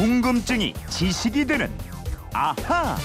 궁금증이 지식이 되는 아하.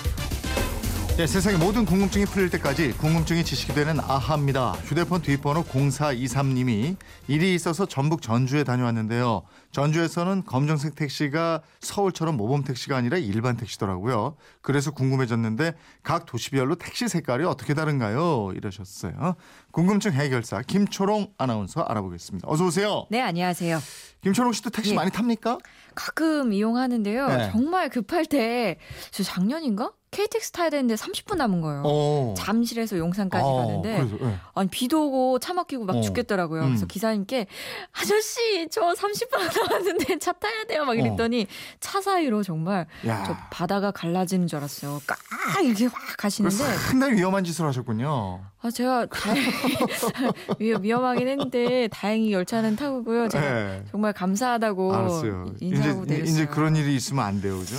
네, 세상의 모든 궁금증이 풀릴 때까지 궁금증이 지식이 되는 아하입니다. 휴대폰 뒷번호 0423님이 일이 있어서 전북 전주에 다녀왔는데요. 전주에서는 검정색 택시가 서울처럼 모범 택시가 아니라 일반 택시더라고요. 그래서 궁금해졌는데 각 도시별로 택시 색깔이 어떻게 다른가요? 이러셨어요. 궁금증 해결사 김초롱 아나운서 알아보겠습니다. 어서 오세요. 네, 안녕하세요. 김초롱 씨도 택시 예. 많이 탑니까? 가끔 이용하는데요. 네. 정말 급할 때, 저 작년인가? KTX 타야 되는데 30분 남은 거예요. 어. 잠실에서 용산까지 어, 가는데, 그래서, 예. 아니, 비도 오고 차 막히고 막 어. 죽겠더라고요. 음. 그래서 기사님께, 아저씨, 저 30분 남았는데 차 타야 돼요. 막 이랬더니, 차 사이로 정말, 야. 저 바다가 갈라지는 줄 알았어요. 까 이렇게 확 가시는데, 상당히 위험한 짓을 하셨군요. 아, 제가 다행히, 위- 위험하긴 했는데, 다행히 열차는 타고고요. 제가 네. 정말 감사하다고 알았어요. 인사하고 이제 내렸어요. 이제 그런 일이 있으면 안 돼요, 그죠?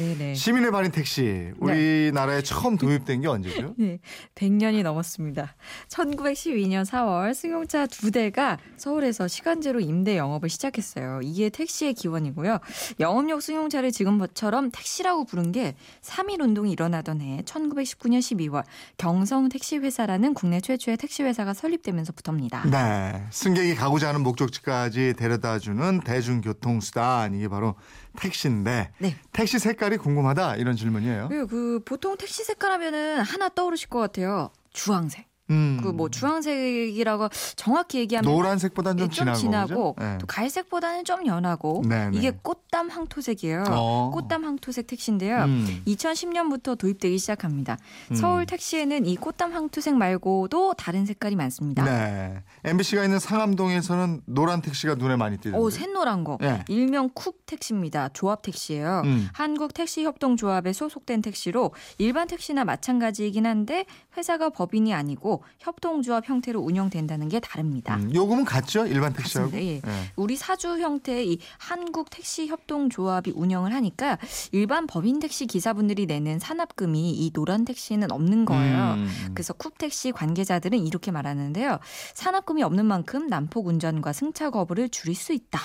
네네. 시민의 발인 택시 우리나라에 처음 도입된 게 언제죠? 네, 100년이 넘었습니다. 1912년 4월 승용차 두 대가 서울에서 시간제로 임대 영업을 시작했어요. 이게 택시의 기원이고요. 영업용 승용차를 지금처럼 택시라고 부른 게 3.1 운동이 일어나던 해 1919년 12월 경성 택시회사라는 국내 최초의 택시회사가 설립되면서부터입니다. 네, 승객이 가고자 하는 목적지까지 데려다주는 대중교통수단 이게 바로 택시인데 네. 택시 색깔이 궁금하다 이런 질문이에요. 그 보통 택시 색깔 하면은 하나 떠오르실 것 같아요. 주황색. 음, 그뭐 주황색이라고 정확히 얘기하면 노란색보다는 좀, 예, 좀 진하고? 네. 또 갈색보다는 좀 연하고 네네. 이게 꽃담 항토색이에요. 어. 꽃담 항토색 택시인데요. 음. 2010년부터 도입되기 시작합니다. 음. 서울 택시에는 이 꽃담 항토색 말고도 다른 색깔이 많습니다. 네, MBC가 있는 상암동에서는 노란 택시가 눈에 많이 띄는데. 오, 샛노란 거. 예. 일명 쿡 택시입니다. 조합 택시예요. 음. 한국 택시 협동 조합에 소속된 택시로 일반 택시나 마찬가지이긴 한데 회사가 법인이 아니고 협동 조합 형태로 운영된다는 게 다릅니다. 음, 요금은 같죠? 일반 택시하고. 예. 예. 우리 사주 형태의 이 한국 택시 협동 조합이 운영을 하니까 일반 법인 택시 기사분들이 내는 산업금이 이 노란 택시는 없는 거예요. 음. 그래서 쿱 택시 관계자들은 이렇게 말하는데요. 산업금이 없는 만큼 난폭 운전과 승차 거부를 줄일 수 있다.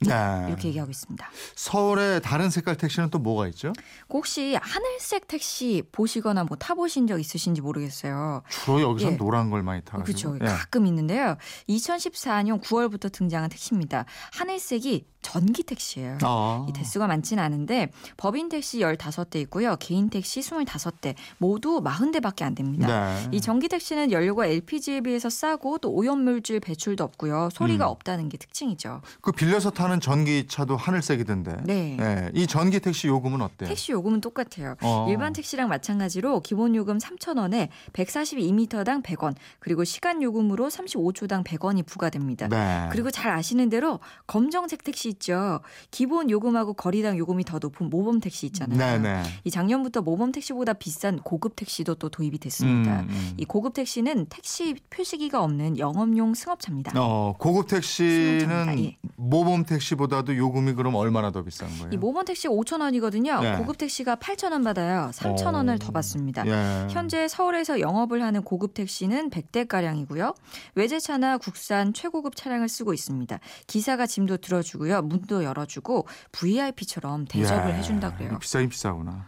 네. 이렇게 얘기하고 있습니다. 서울의 다른 색깔 택시는 또 뭐가 있죠? 혹시 하늘색 택시 보시거나 뭐 타보신 적 있으신지 모르겠어요. 주로 여기서 예. 노란 걸 많이 타가지고. 그렇죠. 예. 가끔 있는데요. 2014년 9월부터 등장한 택시입니다. 하늘색이 전기 택시예요. 아. 이 대수가 많지는 않은데 법인 택시 15대 있고요. 개인 택시 25대 모두 40대밖에 안 됩니다. 네. 이 전기 택시는 연료가 LPG에 비해서 싸고 또 오염물질 배출도 없고요. 소리가 음. 없다는 게 특징이죠. 그 빌려서 타는 전기차도 하늘색이던데. 네. 예, 이 전기 택시 요금은 어때요? 택시 요금은 똑같아요. 어. 일반 택시랑 마찬가지로 기본 요금 3,000원에 142m당 100원, 그리고 시간 요금으로 35초당 100원이 부과됩니다. 네. 그리고 잘 아시는 대로 검정색 택시 있죠. 기본 요금하고 거리당 요금이 더 높은 모범 택시 있잖아요. 네 네. 이 작년부터 모범 택시보다 비싼 고급 택시도 또 도입이 됐습니다. 음, 음. 이 고급 택시는 택시 표시기가 없는 영업용 승합차입니다. 어, 고급 택시는 승용차입니다. 예. 모범 택시보다도 요금이 그럼 얼마나 더 비싼 거예요? 이 모범 택시 5천 원이거든요. 네. 고급 택시가 8천 원 받아요. 3천 원을 더 받습니다. 예. 현재 서울에서 영업을 하는 고급 택시는 100대 가량이고요. 외제차나 국산 최고급 차량을 쓰고 있습니다. 기사가 짐도 들어주고요. 문도 열어주고 VIP처럼 대접을 예. 해준다 그래요. 비싸긴 비싸구나.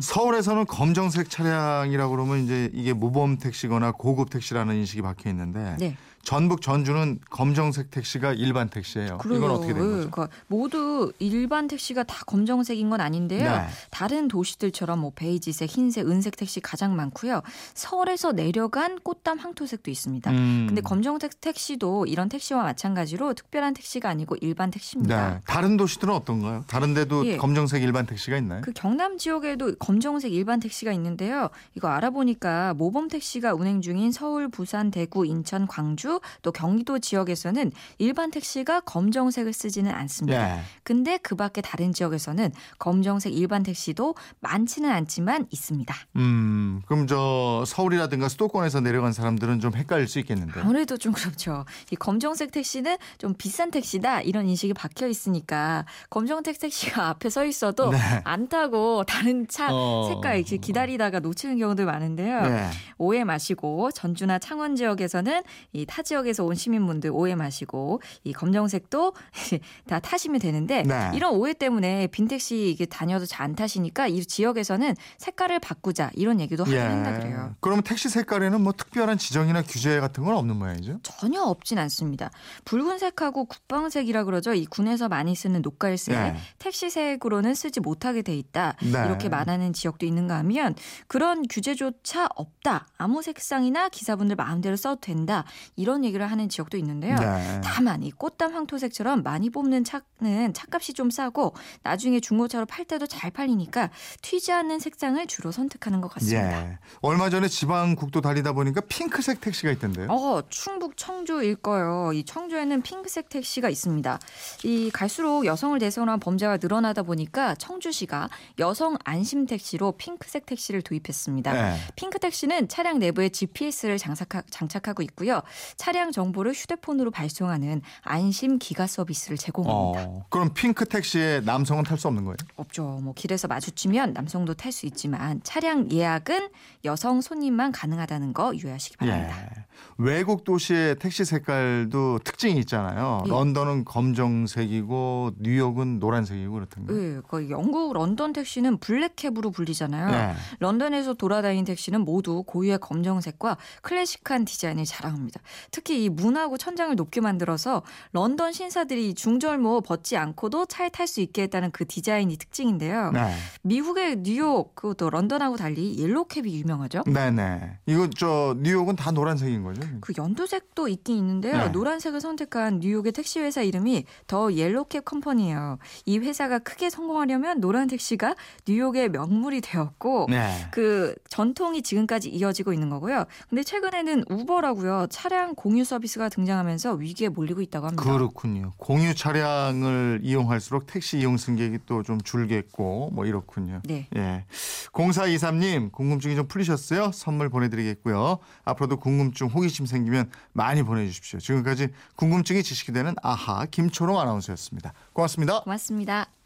서울에서는 검정색 차량이라고 그러면 이제 이게 모범 택시거나 고급 택시라는 인식이 박혀 있는데 네. 전북 전주는 검정색 택시가 일반 택시예요. 이건 어떻게 된 거죠? 그러니까 모두 일반 택시가 다 검정색인 건 아닌데요. 네. 다른 도시들처럼 뭐 베이지색, 흰색, 은색 택시 가장 많고요. 서울에서 내려간 꽃담 항토색도 있습니다. 음. 근데 검정색 택시도 이런 택시와 마찬가지로 특별한 택시가 아니고 일반 택시입니다. 네. 다른 도시들은 어떤가요? 다른 데도 예. 검정색 일반 택시가 있나요? 그 경남 지역에도 검정색 일반 택시가 있는데요. 이거 알아보니까 모범 택시가 운행 중인 서울, 부산, 대구, 인천, 광주 또 경기도 지역에서는 일반 택시가 검정색을 쓰지는 않습니다. 예. 근데 그 밖에 다른 지역에서는 검정색 일반 택시도 많지는 않지만 있습니다. 음, 그럼 저 서울이라든가 수도권에서 내려간 사람들은 좀 헷갈릴 수 있겠는데. 아무래도 좀 그렇죠. 이 검정색 택시는 좀 비싼 택시다 이런 인식이 박혀 있으니까 검정색 택시가 앞에 서 있어도 네. 안 타고 다른 차 어. 색깔 이렇게 기다리다가 놓치는 경우도 많은데요. 네. 오해 마시고 전주나 창원 지역에서는 이 타타 지역에서 온 시민분들 오해 마시고 이 검정색도 다 타시면 되는데 네. 이런 오해 때문에 빈택시 이게 다녀도 잘 안 타시니까 이 지역에서는 색깔을 바꾸자 이런 얘기도 하긴 한다 그래요. 그러면 택시 색깔에는 뭐 특별한 지정이나 규제 같은 건 없는 모양이죠? 전혀 없진 않습니다. 붉은색하고 국방색이라 그러죠. 이 군에서 많이 쓰는 녹갈색, 네. 택시색으로는 쓰지 못하게 돼 있다. 네. 이렇게 말하는 지역도 있는가 하면 그런 규제조차 없다. 아무 색상이나 기사분들 마음대로 써도 된다. 이런 얘기를 하는 지역도 있는데요. 네. 다만 이 꽃담 황토색처럼 많이 뽑는 차는 차값이 좀 싸고 나중에 중고차로 팔 때도 잘 팔리니까 튀지 않는 색상을 주로 선택하는 것 같습니다. 예. 얼마 전에 지방 국도 달리다 보니까 핑크색 택시가 있던데요. 어, 충북 청주일 거예요. 이 청주에는 핑크색 택시가 있습니다. 이 갈수록 여성을 대상으로 한 범죄가 늘어나다 보니까 청주시가 여성 안심 택시로 핑크색 택시를 도입했습니다. 네. 핑크 택시는 차량 내부에 GPS를 장착하, 장착하고 있고요. 차량 정보를 휴대폰으로 발송하는 안심 기가 서비스를 제공합니다. 어, 그럼 핑크 택시에 남성은 탈 수 없는 거예요? 없죠. 뭐 길에서 마주치면 남성도 탈 수 있지만 차량 예약은 여성 손님만 가능하다는 거 유의하시기 바랍니다. 예. 외국 도시의 택시 색깔도 특징이 있잖아요. 예. 런던은 검정색이고 뉴욕은 노란색이고 그렇던가요? 네, 그 영국 런던 택시는 블랙캡으로 불리잖아요. 네. 런던에서 돌아다니는 택시는 모두 고유의 검정색과 클래식한 디자인을 자랑합니다. 특히 이 문하고 천장을 높게 만들어서 런던 신사들이 중절모 벗지 않고도 차에 탈 수 있게 했다는 그 디자인이 특징인데요. 네. 미국의 뉴욕 그것도 런던하고 달리 yellow cab이 유명하죠. 네네. 이거 저 뉴욕은 다 노란 색인 거죠? 그 연두색도 있긴 있는데요. 네. 노란색을 선택한 뉴욕의 택시 회사 이름이 The Yellow Cab Company예요. 이 회사가 크게 성공하면서 노란 택시가 뉴욕의 명물이 되었고 네. 그 전통이 지금까지 이어지고 있는 거고요. 근데 최근에는 Uber라고요. 차량 공유 서비스가 등장하면서 위기에 몰리고 있다고 합니다. 그렇군요. 공유 차량을 이용할수록 택시 이용 승객이 또 좀 줄겠고 뭐 이렇군요. 네. 예. 0423님 궁금증이 좀 풀리셨어요? 선물 보내드리겠고요. 앞으로도 궁금증, 호기심 생기면 많이 보내주십시오. 지금까지 궁금증이 지식이 되는 아하 김초롱 아나운서였습니다. 고맙습니다. 고맙습니다.